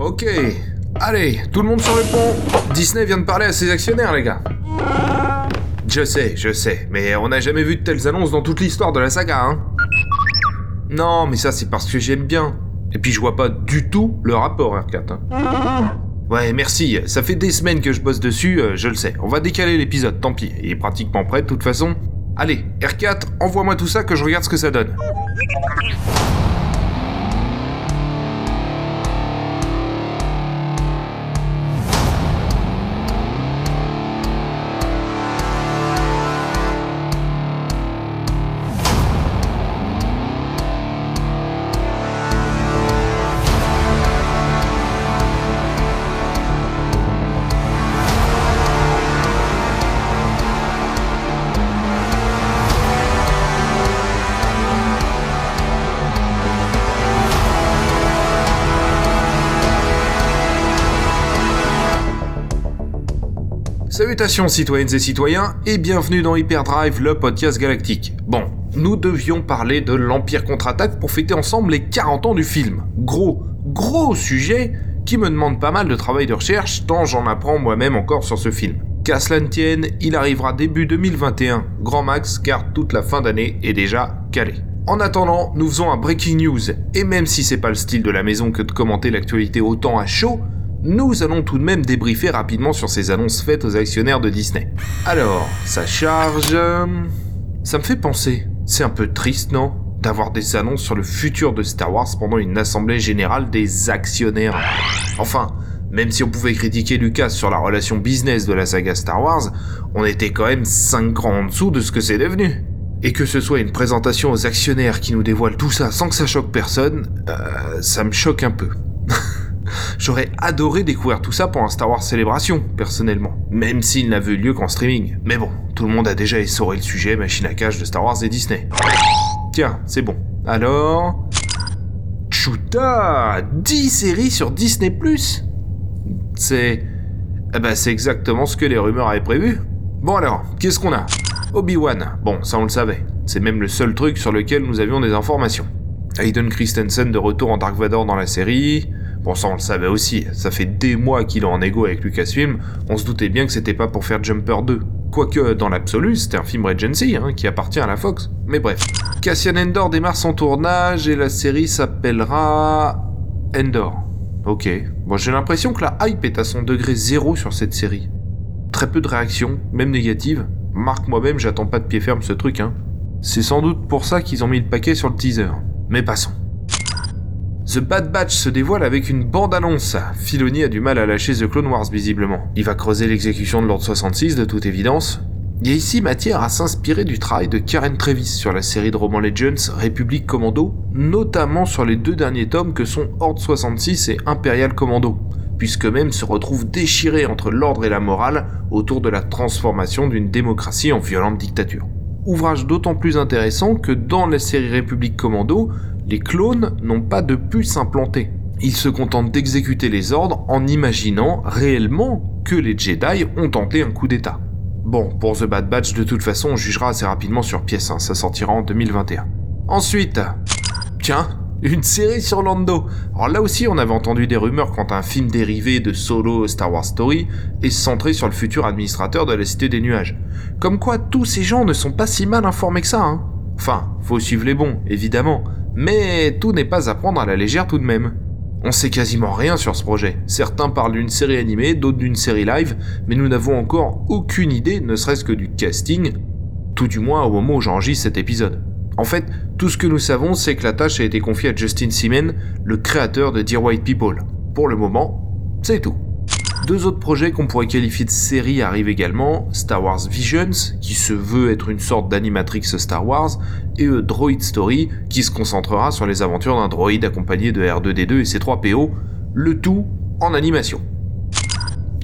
Ok. Allez, tout le monde sur le pont. Disney vient de parler à ses actionnaires, les gars. Je sais, je sais, mais on n'a jamais vu de telles annonces dans toute l'histoire de la saga, hein. Non, mais ça c'est parce que j'aime bien. Et puis je vois pas du tout le rapport R4. Hein. Ouais, merci, ça fait des semaines que je bosse dessus, euh, je le sais. On va décaler l'épisode, tant pis, il est pratiquement prêt de toute façon. Allez, R4, envoie-moi tout ça que je regarde ce que ça donne. Salutations citoyennes et citoyens et bienvenue dans Hyperdrive, le podcast galactique. Bon, nous devions parler de l'Empire contre-attaque pour fêter ensemble les 40 ans du film. Gros, gros sujet qui me demande pas mal de travail de recherche tant j'en apprends moi-même encore sur ce film. Qu'à cela ne tienne, il arrivera début 2021, grand max car toute la fin d'année est déjà calée. En attendant, nous faisons un breaking news, et même si c'est pas le style de la maison que de commenter l'actualité autant à chaud, nous allons tout de même débriefer rapidement sur ces annonces faites aux actionnaires de Disney. Alors, ça charge... Euh, ça me fait penser, c'est un peu triste, non? D'avoir des annonces sur le futur de Star Wars pendant une assemblée générale des actionnaires. Enfin, même si on pouvait critiquer Lucas sur la relation business de la saga Star Wars, on était quand même 5 grands en dessous de ce que c'est devenu. Et que ce soit une présentation aux actionnaires qui nous dévoile tout ça sans que ça choque personne, euh, ça me choque un peu. J'aurais adoré découvrir tout ça pour un Star Wars Célébration, personnellement, même s'il n'avait eu lieu qu'en streaming. Mais bon, tout le monde a déjà essoré le sujet machine à cache de Star Wars et Disney. Tiens, c'est bon. Alors... Chuta 10 séries sur Disney ⁇ C'est... Eh ben c'est exactement ce que les rumeurs avaient prévu. Bon alors, qu'est-ce qu'on a? Obi-Wan, bon, ça on le savait. C'est même le seul truc sur lequel nous avions des informations. Hayden Christensen de retour en Dark Vador dans la série, Bon, ça on le savait aussi, ça fait des mois qu'il est en égo avec Lucasfilm, on se doutait bien que c'était pas pour faire Jumper 2. Quoique, dans l'absolu, c'était un film Regency, hein, qui appartient à la Fox. Mais bref. Cassian Endor démarre son tournage et la série s'appellera... Endor. Ok. Bon, j'ai l'impression que la hype est à son degré zéro sur cette série. Très peu de réactions, même négatives. Marc moi-même, j'attends pas de pied ferme ce truc, hein. C'est sans doute pour ça qu'ils ont mis le paquet sur le teaser. Mais passons. The Bad Batch se dévoile avec une bande-annonce. Filoni a du mal à lâcher The Clone Wars visiblement. Il va creuser l'exécution de l'Ordre 66 de toute évidence. Il y a ici matière à s'inspirer du travail de Karen Travis sur la série de romans Legends République Commando, notamment sur les deux derniers tomes que sont Horde 66 et Imperial Commando, puisque même se retrouve déchiré entre l'ordre et la morale autour de la transformation d'une démocratie en violente dictature. Ouvrage d'autant plus intéressant que dans la série République Commando, les clones n'ont pas de puce implantée. Ils se contentent d'exécuter les ordres en imaginant réellement que les Jedi ont tenté un coup d'état. Bon, pour The Bad Batch, de toute façon, on jugera assez rapidement sur pièce, hein, ça sortira en 2021. Ensuite, tiens, une série sur Lando. Alors là aussi, on avait entendu des rumeurs quant à un film dérivé de Solo Star Wars Story et centré sur le futur administrateur de la Cité des Nuages. Comme quoi, tous ces gens ne sont pas si mal informés que ça, hein. Enfin, faut suivre les bons, évidemment, mais tout n'est pas à prendre à la légère tout de même. On sait quasiment rien sur ce projet. Certains parlent d'une série animée, d'autres d'une série live, mais nous n'avons encore aucune idée, ne serait-ce que du casting, tout du moins au moment où j'enregistre cet épisode. En fait, tout ce que nous savons, c'est que la tâche a été confiée à Justin Simen, le créateur de Dear White People. Pour le moment, c'est tout. Deux autres projets qu'on pourrait qualifier de série arrivent également, Star Wars Visions, qui se veut être une sorte d'animatrix Star Wars, et Droid Story, qui se concentrera sur les aventures d'un droïde accompagné de R2D2 et C3PO, le tout en animation.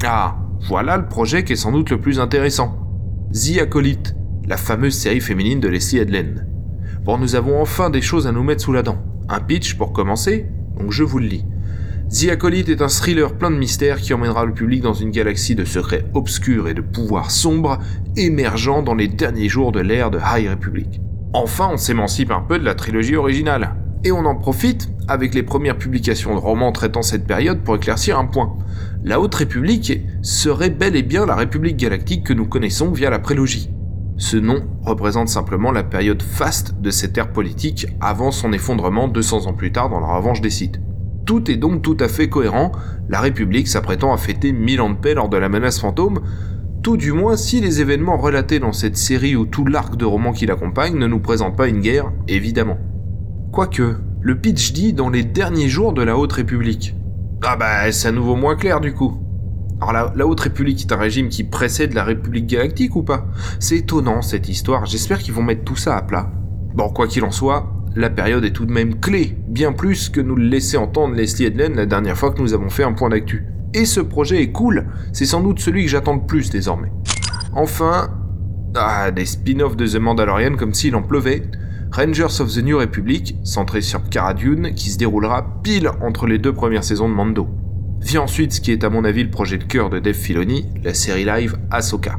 Ah, voilà le projet qui est sans doute le plus intéressant. The Acolyte, la fameuse série féminine de Leslie Edlen. Bon, nous avons enfin des choses à nous mettre sous la dent. Un pitch pour commencer, donc je vous le lis. The Acolyte est un thriller plein de mystères qui emmènera le public dans une galaxie de secrets obscurs et de pouvoirs sombres émergeant dans les derniers jours de l'ère de High Republic. Enfin, on s'émancipe un peu de la trilogie originale. Et on en profite avec les premières publications de romans traitant cette période pour éclaircir un point. La Haute République serait bel et bien la République galactique que nous connaissons via la prélogie. Ce nom représente simplement la période faste de cette ère politique avant son effondrement 200 ans plus tard dans la revanche des Sith. Tout est donc tout à fait cohérent, la République s'apprêtant à fêter 1000 ans de paix lors de la menace fantôme, tout du moins si les événements relatés dans cette série ou tout l'arc de romans qui l'accompagne ne nous présentent pas une guerre, évidemment. Quoique, le pitch dit dans les derniers jours de la Haute République. Ah bah, c'est à nouveau moins clair du coup? Alors la, la, Haute République est un régime qui précède la République galactique ou pas? C'est étonnant cette histoire, j'espère qu'ils vont mettre tout ça à plat. Bon, quoi qu'il en soit, la période est tout de même clé, bien plus que nous le laissait entendre Leslie Edlen la dernière fois que nous avons fait un point d'actu. Et ce projet est cool, c'est sans doute celui que j'attends le plus désormais. Enfin, ah, des spin-offs de The Mandalorian comme s'il en pleuvait. Rangers of the New Republic, centré sur Cara Dune, qui se déroulera pile entre les deux premières saisons de Mando. Vient ensuite ce qui est à mon avis le projet de cœur de Dave Filoni, la série live Ahsoka.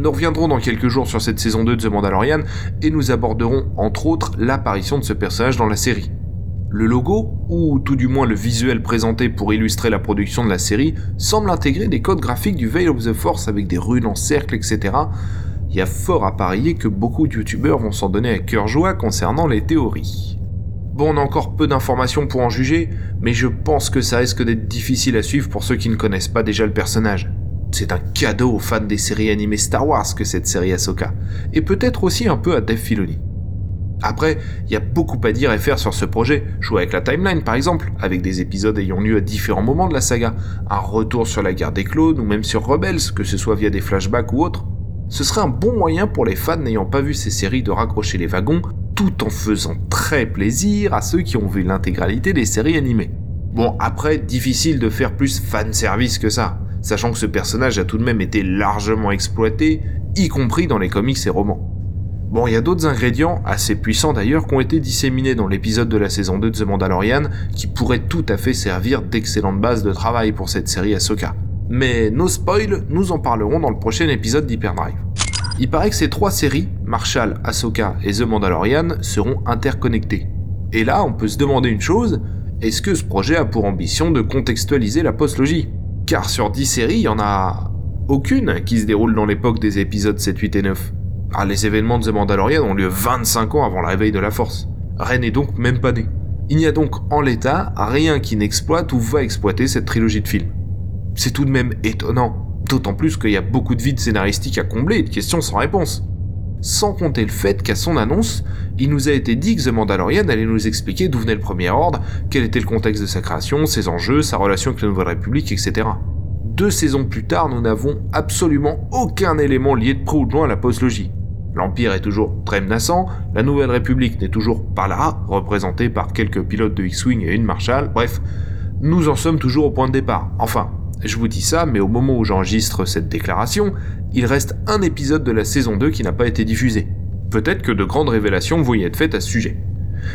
Nous reviendrons dans quelques jours sur cette saison 2 de The Mandalorian et nous aborderons entre autres l'apparition de ce personnage dans la série. Le logo, ou tout du moins le visuel présenté pour illustrer la production de la série, semble intégrer des codes graphiques du Veil of the Force avec des runes en cercle, etc. Il y a fort à parier que beaucoup de youtubeurs vont s'en donner à cœur joie concernant les théories. Bon, on a encore peu d'informations pour en juger, mais je pense que ça risque d'être difficile à suivre pour ceux qui ne connaissent pas déjà le personnage. C'est un cadeau aux fans des séries animées Star Wars que cette série Ahsoka, et peut-être aussi un peu à Dave Filoni. Après, il y a beaucoup à dire et faire sur ce projet, jouer avec la timeline par exemple, avec des épisodes ayant lieu à différents moments de la saga, un retour sur la guerre des clones ou même sur Rebels, que ce soit via des flashbacks ou autres. Ce serait un bon moyen pour les fans n'ayant pas vu ces séries de raccrocher les wagons, tout en faisant très plaisir à ceux qui ont vu l'intégralité des séries animées. Bon, après, difficile de faire plus fan service que ça sachant que ce personnage a tout de même été largement exploité, y compris dans les comics et romans. Bon, il y a d'autres ingrédients, assez puissants d'ailleurs, qui ont été disséminés dans l'épisode de la saison 2 de The Mandalorian, qui pourraient tout à fait servir d'excellente base de travail pour cette série Ahsoka. Mais no spoil, nous en parlerons dans le prochain épisode d'Hyperdrive. Il paraît que ces trois séries, Marshall, Ahsoka et The Mandalorian, seront interconnectées. Et là, on peut se demander une chose, est-ce que ce projet a pour ambition de contextualiser la postlogie? Car sur 10 séries, il y en a aucune qui se déroule dans l'époque des épisodes 7, 8 et 9. Ah, les événements de The Mandalorian ont lieu 25 ans avant la réveil de la Force. Ren n'est donc même pas né. Il n'y a donc en l'état rien qui n'exploite ou va exploiter cette trilogie de films. C'est tout de même étonnant, d'autant plus qu'il y a beaucoup de vides scénaristiques à combler et de questions sans réponse. Sans compter le fait qu'à son annonce, il nous a été dit que The Mandalorian allait nous expliquer d'où venait le Premier Ordre, quel était le contexte de sa création, ses enjeux, sa relation avec la Nouvelle République, etc. Deux saisons plus tard, nous n'avons absolument aucun élément lié de près ou de loin à la postlogie. L'Empire est toujours très menaçant, la Nouvelle République n'est toujours pas là, représentée par quelques pilotes de X-Wing et une Marshall, bref, nous en sommes toujours au point de départ. Enfin, je vous dis ça, mais au moment où j'enregistre cette déclaration, il reste un épisode de la saison 2 qui n'a pas été diffusé. Peut-être que de grandes révélations vont y être faites à ce sujet.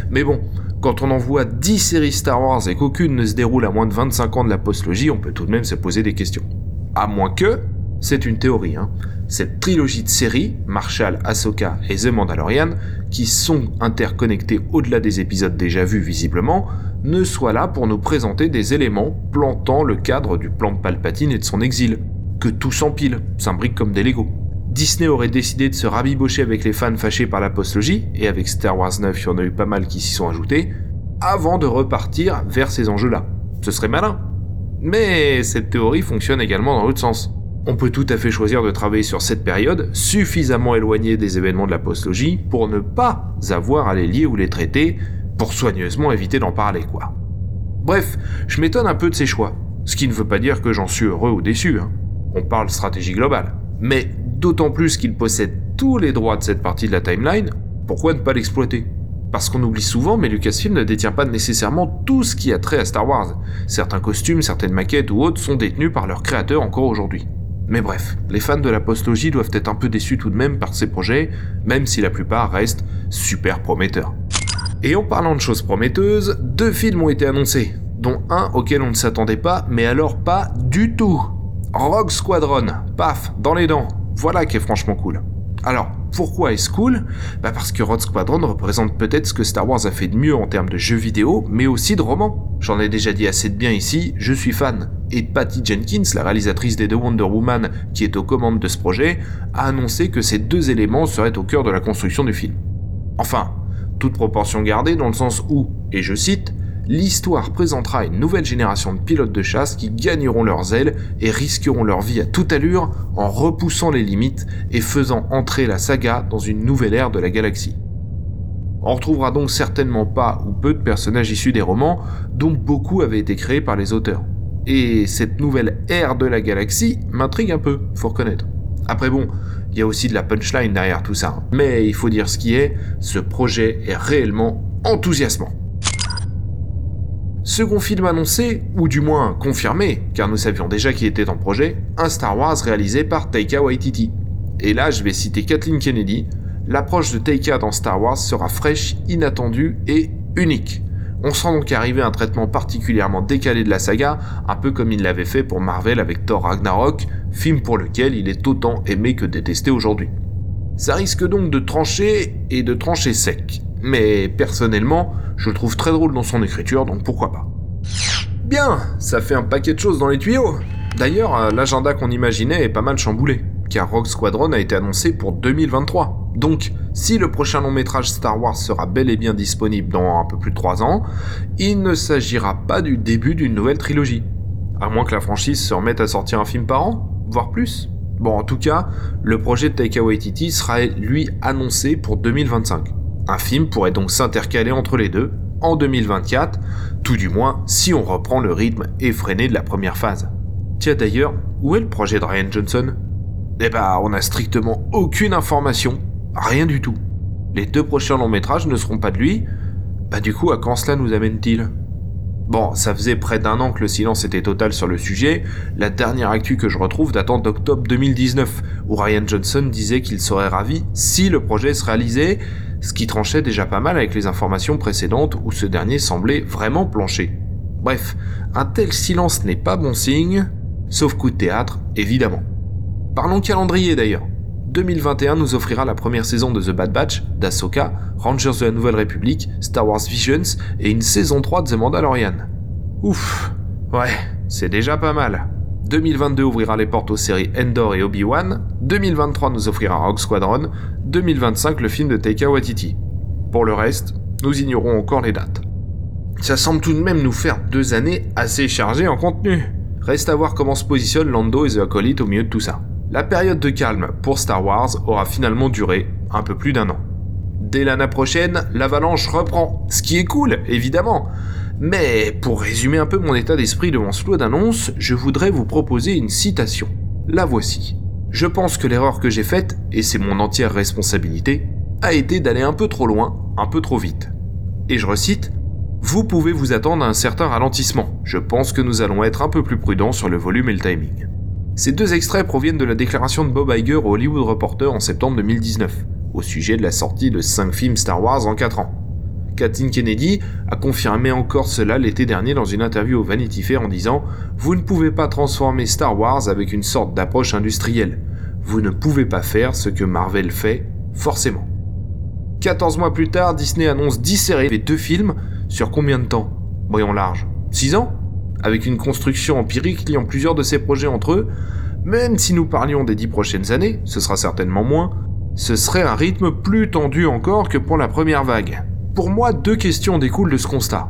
Mais bon, quand on en voit 10 séries Star Wars et qu'aucune ne se déroule à moins de 25 ans de la postlogie, on peut tout de même se poser des questions. À moins que, c'est une théorie, hein, cette trilogie de séries, Marshall, Ahsoka et The Mandalorian, qui sont interconnectés au-delà des épisodes déjà vus visiblement, ne soit là pour nous présenter des éléments plantant le cadre du plan de Palpatine et de son exil, que tout s'empile, s'imbrique comme des Legos. Disney aurait décidé de se rabibocher avec les fans fâchés par la postlogie, et avec Star Wars 9, il y en a eu pas mal qui s'y sont ajoutés, avant de repartir vers ces enjeux-là. Ce serait malin. Mais cette théorie fonctionne également dans l'autre sens. On peut tout à fait choisir de travailler sur cette période, suffisamment éloignée des événements de la postlogie, pour ne pas avoir à les lier ou les traiter, pour soigneusement éviter d'en parler, quoi. Bref, je m'étonne un peu de ces choix, ce qui ne veut pas dire que j'en suis heureux ou déçu, hein. on parle stratégie globale. Mais d'autant plus qu'il possède tous les droits de cette partie de la timeline, pourquoi ne pas l'exploiter? Parce qu'on oublie souvent, mais Lucasfilm ne détient pas nécessairement tout ce qui a trait à Star Wars. Certains costumes, certaines maquettes ou autres sont détenus par leurs créateurs encore aujourd'hui. Mais bref, les fans de la postlogie doivent être un peu déçus tout de même par ces projets, même si la plupart restent super prometteurs. Et en parlant de choses prometteuses, deux films ont été annoncés, dont un auquel on ne s'attendait pas, mais alors pas du tout. Rogue Squadron, paf, dans les dents, voilà qui est franchement cool. Alors, pourquoi est-ce cool? Bah parce que Rogue Squadron représente peut-être ce que Star Wars a fait de mieux en termes de jeux vidéo, mais aussi de romans. J'en ai déjà dit assez de bien ici, je suis fan. Et Patty Jenkins, la réalisatrice des deux Wonder Woman qui est aux commandes de ce projet, a annoncé que ces deux éléments seraient au cœur de la construction du film. Enfin, toute proportion gardée dans le sens où, et je cite, l'histoire présentera une nouvelle génération de pilotes de chasse qui gagneront leurs ailes et risqueront leur vie à toute allure en repoussant les limites et faisant entrer la saga dans une nouvelle ère de la galaxie. On retrouvera donc certainement pas ou peu de personnages issus des romans, dont beaucoup avaient été créés par les auteurs. Et cette nouvelle ère de la galaxie m'intrigue un peu, faut reconnaître. Après bon, il y a aussi de la punchline derrière tout ça. Mais il faut dire ce qui est, ce projet est réellement enthousiasmant. Second film annoncé, ou du moins confirmé, car nous savions déjà qu'il était en projet, un Star Wars réalisé par Taika Waititi. Et là, je vais citer Kathleen Kennedy, l'approche de Taika dans Star Wars sera fraîche, inattendue et unique. On sent donc arriver un traitement particulièrement décalé de la saga, un peu comme il l'avait fait pour Marvel avec Thor Ragnarok, film pour lequel il est autant aimé que détesté aujourd'hui. Ça risque donc de trancher et de trancher sec mais personnellement, je le trouve très drôle dans son écriture, donc pourquoi pas. Bien, ça fait un paquet de choses dans les tuyaux. D'ailleurs, euh, l'agenda qu'on imaginait est pas mal chamboulé, car Rogue Squadron a été annoncé pour 2023. Donc, si le prochain long métrage Star Wars sera bel et bien disponible dans un peu plus de 3 ans, il ne s'agira pas du début d'une nouvelle trilogie. À moins que la franchise se remette à sortir un film par an, voire plus. Bon, en tout cas, le projet de Taika Waititi sera lui annoncé pour 2025. Un film pourrait donc s'intercaler entre les deux en 2024, tout du moins si on reprend le rythme effréné de la première phase. Tiens d'ailleurs, où est le projet de Ryan Johnson? Eh bah, on n'a strictement aucune information, rien du tout. Les deux prochains longs métrages ne seront pas de lui, bah du coup à quand cela nous amène-t-il? Bon, ça faisait près d'un an que le silence était total sur le sujet, la dernière actu que je retrouve datant d'octobre 2019, où Ryan Johnson disait qu'il serait ravi si le projet se réalisait, ce qui tranchait déjà pas mal avec les informations précédentes où ce dernier semblait vraiment plancher. Bref, un tel silence n'est pas bon signe, sauf coup de théâtre, évidemment. Parlons calendrier d'ailleurs. 2021 nous offrira la première saison de The Bad Batch, d'Ahsoka, Rangers de la Nouvelle République, Star Wars Visions et une saison 3 de The Mandalorian. Ouf, ouais, c'est déjà pas mal. 2022 ouvrira les portes aux séries Endor et Obi-Wan, 2023 nous offrira Rogue Squadron, 2025 le film de Taika Waititi. Pour le reste, nous ignorons encore les dates. Ça semble tout de même nous faire deux années assez chargées en contenu. Reste à voir comment se positionnent Lando et The Acolyte au milieu de tout ça. La période de calme pour Star Wars aura finalement duré un peu plus d'un an. Dès l'année prochaine, l'avalanche reprend, ce qui est cool, évidemment. Mais pour résumer un peu mon état d'esprit devant ce flot d'annonces, je voudrais vous proposer une citation. La voici. Je pense que l'erreur que j'ai faite, et c'est mon entière responsabilité, a été d'aller un peu trop loin, un peu trop vite. Et je recite Vous pouvez vous attendre à un certain ralentissement. Je pense que nous allons être un peu plus prudents sur le volume et le timing. Ces deux extraits proviennent de la déclaration de Bob Iger au Hollywood Reporter en septembre 2019, au sujet de la sortie de 5 films Star Wars en 4 ans. Kathleen Kennedy a confirmé encore cela l'été dernier dans une interview au Vanity Fair en disant Vous ne pouvez pas transformer Star Wars avec une sorte d'approche industrielle. Vous ne pouvez pas faire ce que Marvel fait, forcément. 14 mois plus tard, Disney annonce 10 séries et 2 films sur combien de temps? Voyons large. 6 ans? Avec une construction empirique liant plusieurs de ces projets entre eux, même si nous parlions des 10 prochaines années, ce sera certainement moins, ce serait un rythme plus tendu encore que pour la première vague. Pour moi, deux questions découlent de ce constat.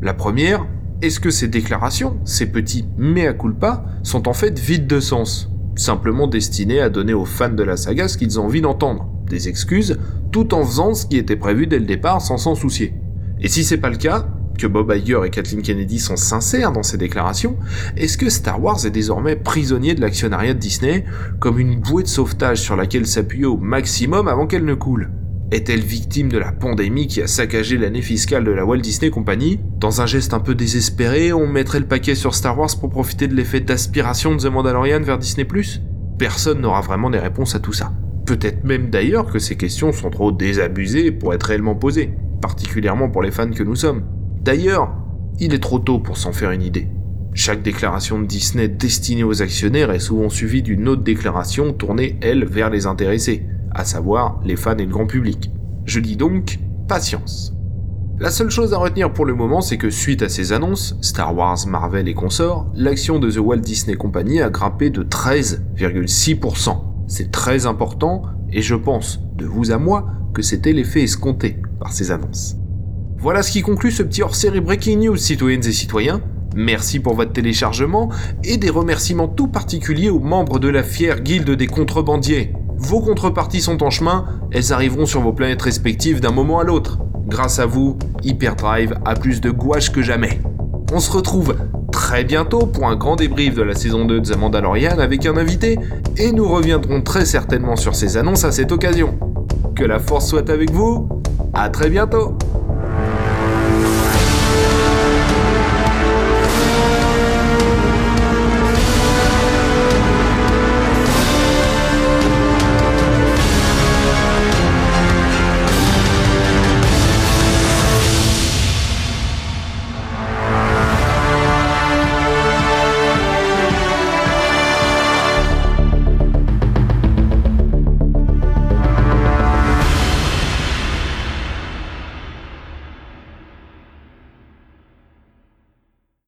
La première, est-ce que ces déclarations, ces petits mea culpa, sont en fait vides de sens Simplement destinés à donner aux fans de la saga ce qu'ils ont envie d'entendre, des excuses, tout en faisant ce qui était prévu dès le départ sans s'en soucier? Et si c'est pas le cas, que Bob Iger et Kathleen Kennedy sont sincères dans ces déclarations, est-ce que Star Wars est désormais prisonnier de l'actionnariat de Disney, comme une bouée de sauvetage sur laquelle s'appuyer au maximum avant qu'elle ne coule? Est-elle victime de la pandémie qui a saccagé l'année fiscale de la Walt Disney Company? Dans un geste un peu désespéré, on mettrait le paquet sur Star Wars pour profiter de l'effet d'aspiration de The Mandalorian vers Disney ⁇ Personne n'aura vraiment des réponses à tout ça. Peut-être même d'ailleurs que ces questions sont trop désabusées pour être réellement posées, particulièrement pour les fans que nous sommes. D'ailleurs, il est trop tôt pour s'en faire une idée. Chaque déclaration de Disney destinée aux actionnaires est souvent suivie d'une autre déclaration tournée, elle, vers les intéressés à savoir les fans et le grand public. Je dis donc, patience. La seule chose à retenir pour le moment, c'est que suite à ces annonces, Star Wars, Marvel et consorts, l'action de The Walt Disney Company a grimpé de 13,6%. C'est très important, et je pense, de vous à moi, que c'était l'effet escompté par ces annonces. Voilà ce qui conclut ce petit hors-série Breaking News, citoyennes et citoyens. Merci pour votre téléchargement et des remerciements tout particuliers aux membres de la fière guilde des contrebandiers. Vos contreparties sont en chemin, elles arriveront sur vos planètes respectives d'un moment à l'autre. Grâce à vous, Hyperdrive a plus de gouache que jamais. On se retrouve très bientôt pour un grand débrief de la saison 2 de The Mandalorian avec un invité, et nous reviendrons très certainement sur ces annonces à cette occasion. Que la force soit avec vous, à très bientôt